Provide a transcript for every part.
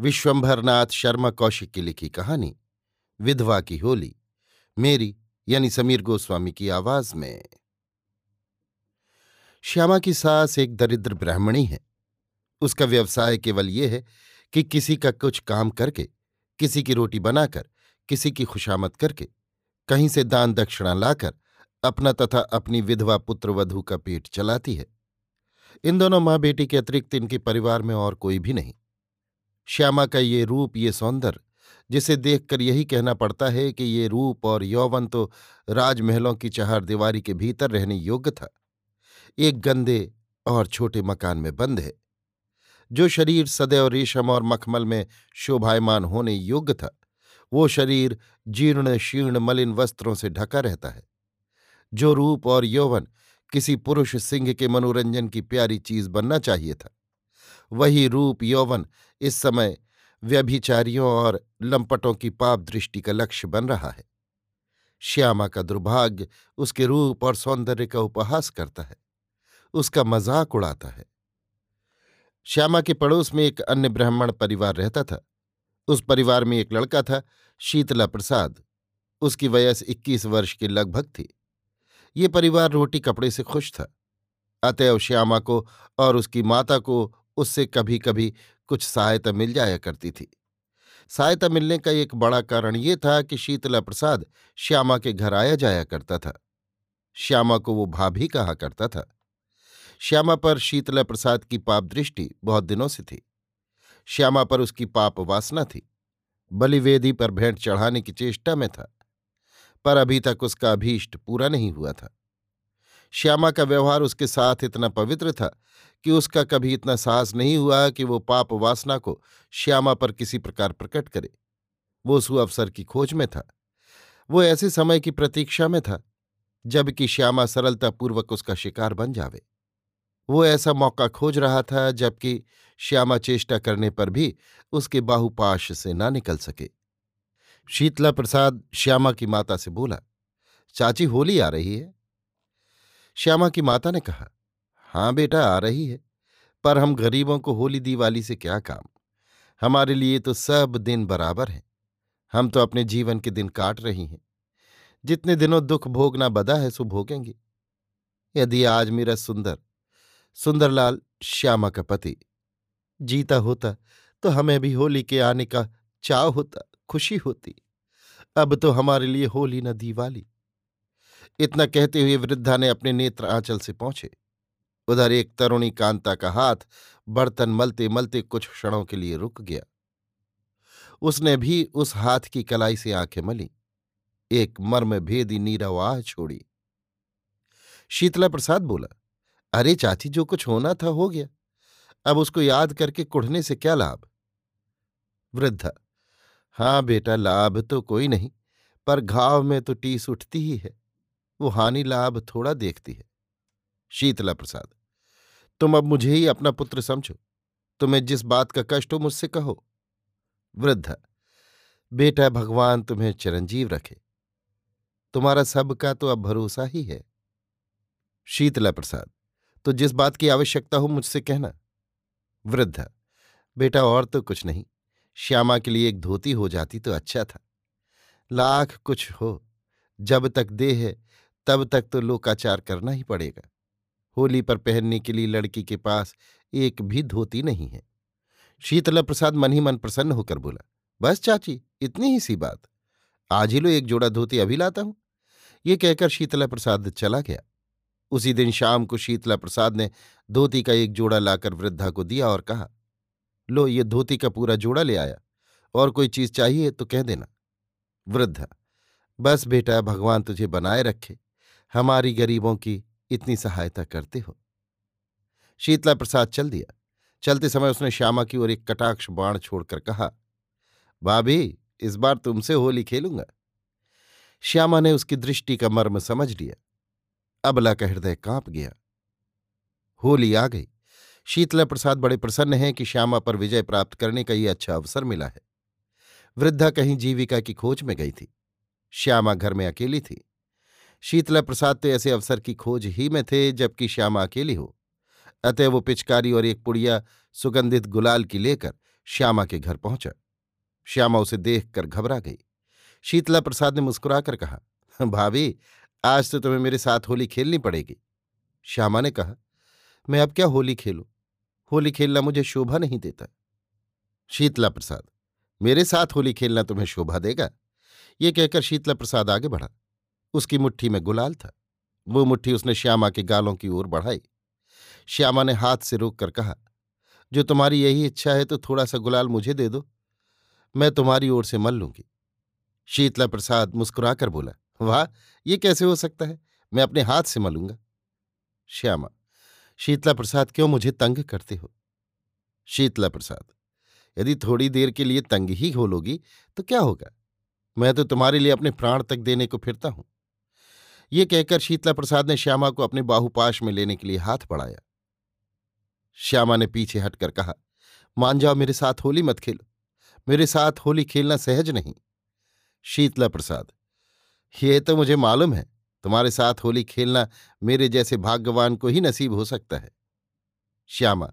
विश्वंभरनाथ शर्मा कौशिक की लिखी कहानी, विधवा की होली, मेरी यानी समीर गोस्वामी की आवाज़ में। श्यामा की सास एक दरिद्र ब्राह्मणी है। उसका व्यवसाय केवल ये है कि किसी का कुछ काम करके, किसी की रोटी बनाकर, किसी की खुशामद करके, कहीं से दान दक्षिणा लाकर अपना तथा अपनी विधवा पुत्र वधु का पेट चलाती है। इन दोनों माँ बेटी के अतिरिक्त इनके परिवार में और कोई भी नहीं। श्यामा का ये रूप, ये सौंदर्य, जिसे देखकर यही कहना पड़ता है कि ये रूप और यौवन तो राजमहलों की चहार दीवारी के भीतर रहने योग्य था। एक गंदे और छोटे मकान में बंद है, जो शरीर सदैव रेशम और मखमल में शोभायमान होने योग्य था, वो शरीर जीर्ण शीर्ण मलिन वस्त्रों से ढका रहता है। जो रूप और यौवन किसी पुरुष सिंह के मनोरंजन की प्यारी चीज़ बनना चाहिए था। वही रूप यौवन इस समय व्यभिचारियों और लंपटों की पाप दृष्टि का लक्ष्य बन रहा है। श्यामा का दुर्भाग्य उसके रूप और सौंदर्य का उपहास करता है। उसका मज़ाक उड़ाता है। श्यामा के पड़ोस में एक अन्य ब्राह्मण परिवार रहता था। उस परिवार में एक लड़का था, शीतला प्रसाद। उसकी वयस इक्कीस वर्ष के लगभग थी। ये परिवार रोटी कपड़े से खुश था। अतएव श्यामा को और उसकी माता को उससे कभी कभी कुछ सहायता मिल जाया करती थी। सहायता मिलने का एक बड़ा कारण ये था कि शीतला प्रसाद श्यामा के घर आया जाया करता था। श्यामा को वो भाभी कहा करता था। श्यामा पर शीतला प्रसाद की पाप दृष्टि बहुत दिनों से थी। श्यामा पर उसकी पाप वासना थी। बलिवेदी पर भेंट चढ़ाने की चेष्टा में था। पर अभी तक उसका अभीष्ट पूरा नहीं हुआ था। श्यामा का व्यवहार उसके साथ इतना पवित्र था कि उसका कभी इतना साहस नहीं हुआ कि वो पाप वासना को श्यामा पर किसी प्रकार प्रकट करे। वो सुअवसर की खोज में था। वो ऐसे समय की प्रतीक्षा में था, जबकि श्यामा सरलतापूर्वक उसका शिकार बन जावे। वो ऐसा मौका खोज रहा था जबकि श्यामा चेष्टा करने पर भी उसके बाहुपाश से ना निकल सके। शीतला प्रसाद श्यामा की माता से बोला, चाची, होली आ रही है? श्यामा की माता ने कहा हाँ बेटा, आ रही है। पर हम गरीबों को होली दिवाली से क्या काम? हमारे लिए तो सब दिन बराबर हैं। हम तो अपने जीवन के दिन काट रही हैं। जितने दिनों दुख भोगना बदा है, सो भोगेंगे। यदि आज मेरा सुंदर, सुंदरलाल श्यामा का पति जीता होता तो हमें भी होली के आने का चाव होता, खुशी होती। अब तो हमारे लिए होली न दीवाली। इतना कहते हुए वृद्धा ने अपने नेत्र आंचल से पहुँचे। उधर एक तरुणी कांता का हाथ बर्तन मलते मलते कुछ क्षणों के लिए रुक गया। उसने भी उस हाथ की कलाई से आँखें मली। एक मर्म भेदी नीरवाह छोड़ी। शीतला प्रसाद बोला, अरे चाची, जो कुछ होना था हो गया। अब उसको याद करके कुढ़ने से क्या लाभ? वृद्धा हाँ बेटा, लाभ तो कोई नहीं, पर घाव में तो टीस उठती ही है। वो हानि लाभ थोड़ा देखती है। शीतला प्रसाद, तुम अब मुझे ही अपना पुत्र समझो। तुम्हें जिस बात का कष्ट हो मुझसे कहो। वृद्धा, बेटा भगवान तुम्हें चिरंजीव रखे। तुम्हारा सबका तो अब भरोसा ही है। शीतला प्रसाद तो जिस बात की आवश्यकता हो मुझसे कहना। वृद्धा, बेटा और तो कुछ नहीं, श्यामा के लिए एक धोती हो जाती तो अच्छा था। लाख कुछ हो, जब तक देह है तब तक तो लोकाचार करना ही पड़ेगा। होली पर पहनने के लिए लड़की के पास एक भी धोती नहीं है। शीतला प्रसाद मन ही मन प्रसन्न होकर बोला, बस चाची, इतनी ही सी बात। आज ही लो एक जोड़ा धोती, अभी लाता हूँ। ये कहकर शीतला प्रसाद चला गया। उसी दिन शाम को शीतला प्रसाद ने धोती का एक जोड़ा लाकर वृद्धा को दिया और कहा, लो, ये धोती का पूरा जोड़ा ले आया। और कोई चीज़ चाहिए तो कह देना। वृद्धा, बस बेटा, भगवान तुझे बनाए रखे। हमारी गरीबों की इतनी सहायता करते हो। शीतला प्रसाद चल दिया। चलते समय उसने श्यामा की ओर एक कटाक्ष बाण छोड़कर कहा, भाभी, इस बार तुमसे होली खेलूँगा। श्यामा ने उसकी दृष्टि का मर्म समझ लिया। अबला का हृदय काँप गया। होली आ गई। शीतला प्रसाद बड़े प्रसन्न हैं कि श्यामा पर विजय प्राप्त करने का ये अच्छा अवसर मिला है। वृद्धा कहीं जीविका की खोज में गई थी। श्यामा घर में अकेली थी। शीतला प्रसाद तो ऐसे अवसर की खोज ही में थे, जबकि श्यामा अकेली हो। अतः वो पिचकारी और एक पुड़िया सुगंधित गुलाल की लेकर श्यामा के घर पहुँचा। श्यामा उसे देखकर घबरा गई। शीतला प्रसाद ने मुस्कुराकर कहा, भाभी, आज तो तुम्हें मेरे साथ होली खेलनी पड़ेगी। श्यामा ने कहा, मैं अब क्या होली खेलूं? होली खेलना मुझे शोभा नहीं देता। शीतला प्रसाद, मेरे साथ होली खेलना तुम्हें शोभा देगा? ये कहकर शीतला प्रसाद आगे बढ़ा। उसकी मुट्ठी में गुलाल था। वो मुट्ठी उसने श्यामा के गालों की ओर बढ़ाई। श्यामा ने हाथ से रोक कर कहा, जो तुम्हारी यही इच्छा है तो थोड़ा सा गुलाल मुझे दे दो। मैं तुम्हारी ओर से मल लूँगी। शीतला प्रसाद मुस्कुराकर बोला, वाह, ये कैसे हो सकता है? मैं अपने हाथ से मलूँगा। श्यामा, शीतला प्रसाद क्यों मुझे तंग करते हो? शीतला प्रसाद, यदि थोड़ी देर के लिए तंग ही हो लोगी तो क्या होगा? मैं तो तुम्हारे लिए अपने प्राण तक देने को फिरता हूँ। ये कहकर शीतला प्रसाद ने श्यामा को अपने बाहुपाश में लेने के लिए हाथ बढ़ाया। श्यामा ने पीछे हटकर कहा, मान जाओ, मेरे साथ होली मत खेलो। मेरे साथ होली खेलना सहज नहीं। शीतला प्रसाद, ये तो मुझे मालूम है। तुम्हारे साथ होली खेलना मेरे जैसे भाग्यवान को ही नसीब हो सकता है। श्यामा,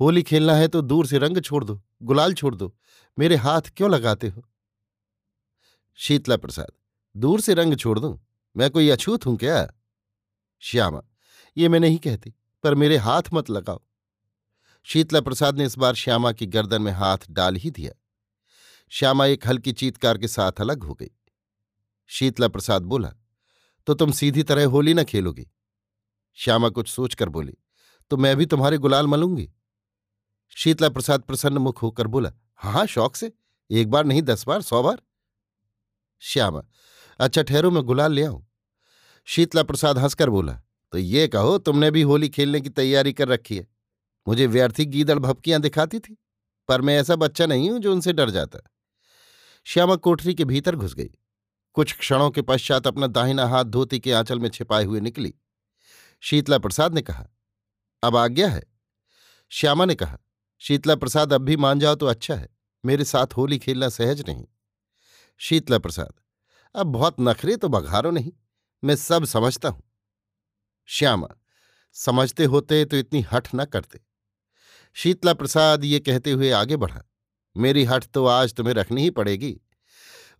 होली खेलना है तो दूर से रंग छोड़ दो, गुलाल छोड़ दो। मेरे हाथ क्यों लगाते हो? शीतला प्रसाद, दूर से रंग छोड़ दूँ? मैं कोई अछूत हूँ क्या? श्यामा, ये मैं नहीं कहती, पर मेरे हाथ मत लगाओ। शीतला प्रसाद ने इस बार श्यामा की गर्दन में हाथ डाल ही दिया। श्यामा एक हल्की चीतकार के साथ अलग हो गई। शीतला प्रसाद बोला तो तुम सीधी तरह होली ना खेलोगी? श्यामा कुछ सोचकर बोली तो मैं भी तुम्हारे गुलाल मलूँगी? शीतला प्रसाद प्रसन्न मुख होकर बोला हाँ शौक से, एक बार नहीं, दस बार, सौ बार? श्यामा अच्छा ठहरो, मैं गुलाल ले आऊँ। शीतला प्रसाद हंसकर बोला तो ये कहो, तुमने भी होली खेलने की तैयारी कर रखी है। मुझे व्यर्थी गीदड़ भपकियाँ दिखाती थी, पर मैं ऐसा बच्चा नहीं हूँ जो उनसे डर जाता श्यामा कोठरी के भीतर घुस गई। कुछ क्षणों के पश्चात अपना दाहिना हाथ धोती के आंचल में छिपाए हुए निकली। शीतला प्रसाद ने कहा, अब आज्ञा है। श्यामा ने कहा, शीतला प्रसाद, अब भी मान जाओ तो अच्छा है। मेरे साथ होली खेलना सहज नहीं। शीतला प्रसाद अब बहुत नखरे तो बघारो नहीं, मैं सब समझता हूँ। श्यामा, समझते होते तो इतनी हठ न करते। शीतला प्रसाद ये कहते हुए आगे बढ़ा, मेरी हठ तो आज तुम्हें रखनी ही पड़ेगी।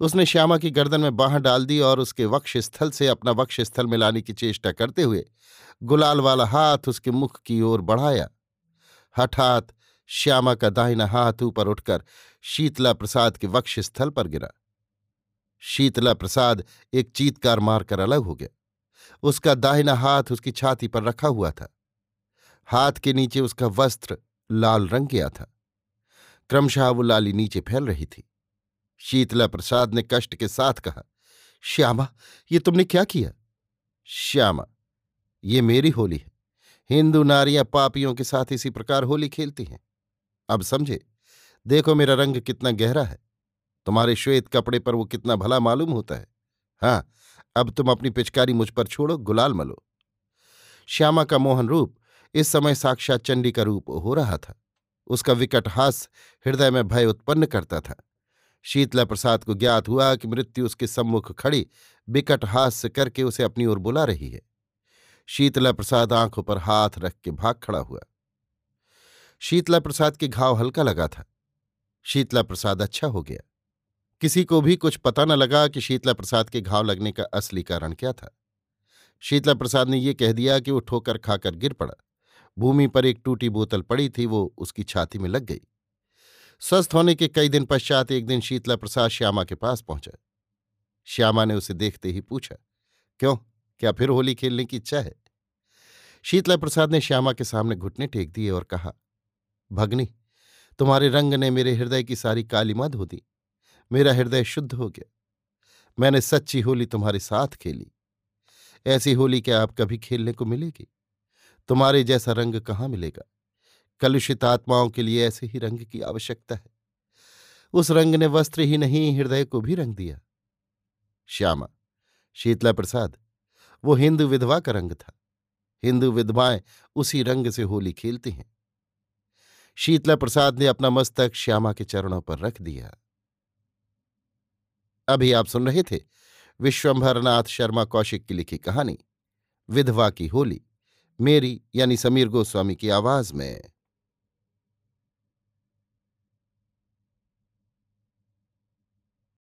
उसने श्यामा की गर्दन में बाह डाल दी और उसके वक्ष स्थल से अपना वक्ष स्थल मिलाने की चेष्टा करते हुए गुलाल वाला हाथ उसके मुख की ओर बढ़ाया। हठात श्यामा का दाहिना हाथ ऊपर उठकर शीतला प्रसाद के वक्ष स्थल पर गिरा। शीतला प्रसाद एक चीतकार मारकर अलग हो गया। उसका दाहिना हाथ उसकी छाती पर रखा हुआ था। हाथ के नीचे उसका वस्त्र लाल रंग गया था। क्रमशः वो लाली नीचे फैल रही थी। शीतला प्रसाद ने कष्ट के साथ कहा, श्यामा, ये तुमने क्या किया? श्यामा, ये मेरी होली है। हिंदू नारियाँ पापियों के साथ इसी प्रकार होली खेलती हैं। अब समझे, देखो मेरा रंग कितना गहरा है। तुम्हारे श्वेत कपड़े पर वो कितना भला मालूम होता है। हाँ अब तुम अपनी पिचकारी मुझ पर छोड़ो, गुलाल मलो। श्यामा का मोहन रूप इस समय साक्षात चंडी का रूप हो रहा था। उसका विकट हास हृदय में भय उत्पन्न करता था। शीतला प्रसाद को ज्ञात हुआ कि मृत्यु उसके सम्मुख खड़ी बिकट हास्य करके उसे अपनी ओर बुला रही है। शीतला प्रसाद आँखों पर हाथ रख के भाग खड़ा हुआ। शीतला प्रसाद के घाव हल्का लगा था। शीतला प्रसाद अच्छा हो गया। किसी को भी कुछ पता न लगा कि शीतला प्रसाद के घाव लगने का असली कारण क्या था। शीतला प्रसाद ने यह कह दिया कि वो ठोकर खाकर गिर पड़ा। भूमि पर एक टूटी बोतल पड़ी थी, वो उसकी छाती में लग गई। स्वस्थ होने के कई दिन पश्चात एक दिन शीतला प्रसाद श्यामा के पास पहुँचा। श्यामा ने उसे देखते ही पूछा, क्यों? क्या फिर होली खेलने की इच्छा है? शीतला प्रसाद ने श्यामा के सामने घुटने टेक दिए और कहा, भगनी, तुम्हारे रंग ने मेरे हृदय की सारी काली मद हो दी। मेरा हृदय शुद्ध हो गया। मैंने सच्ची होली तुम्हारे साथ खेली। ऐसी होली क्या आप कभी खेलने को मिलेगी? तुम्हारे जैसा रंग कहाँ मिलेगा? कलुषित आत्माओं के लिए ऐसे ही रंग की आवश्यकता है। उस रंग ने वस्त्र ही नहीं, हृदय को भी रंग दिया। श्यामा शीतला प्रसाद वो हिंदू विधवा का रंग था। हिंदू विधवाएँ उसी रंग से होली खेलती हैं। शीतला प्रसाद ने अपना मस्तक श्यामा के चरणों पर रख दिया। अभी आप सुन रहे थे विश्वंभरनाथ शर्मा कौशिक की लिखी कहानी, विधवा की होली, मेरी यानी समीर गोस्वामी की आवाज़ में।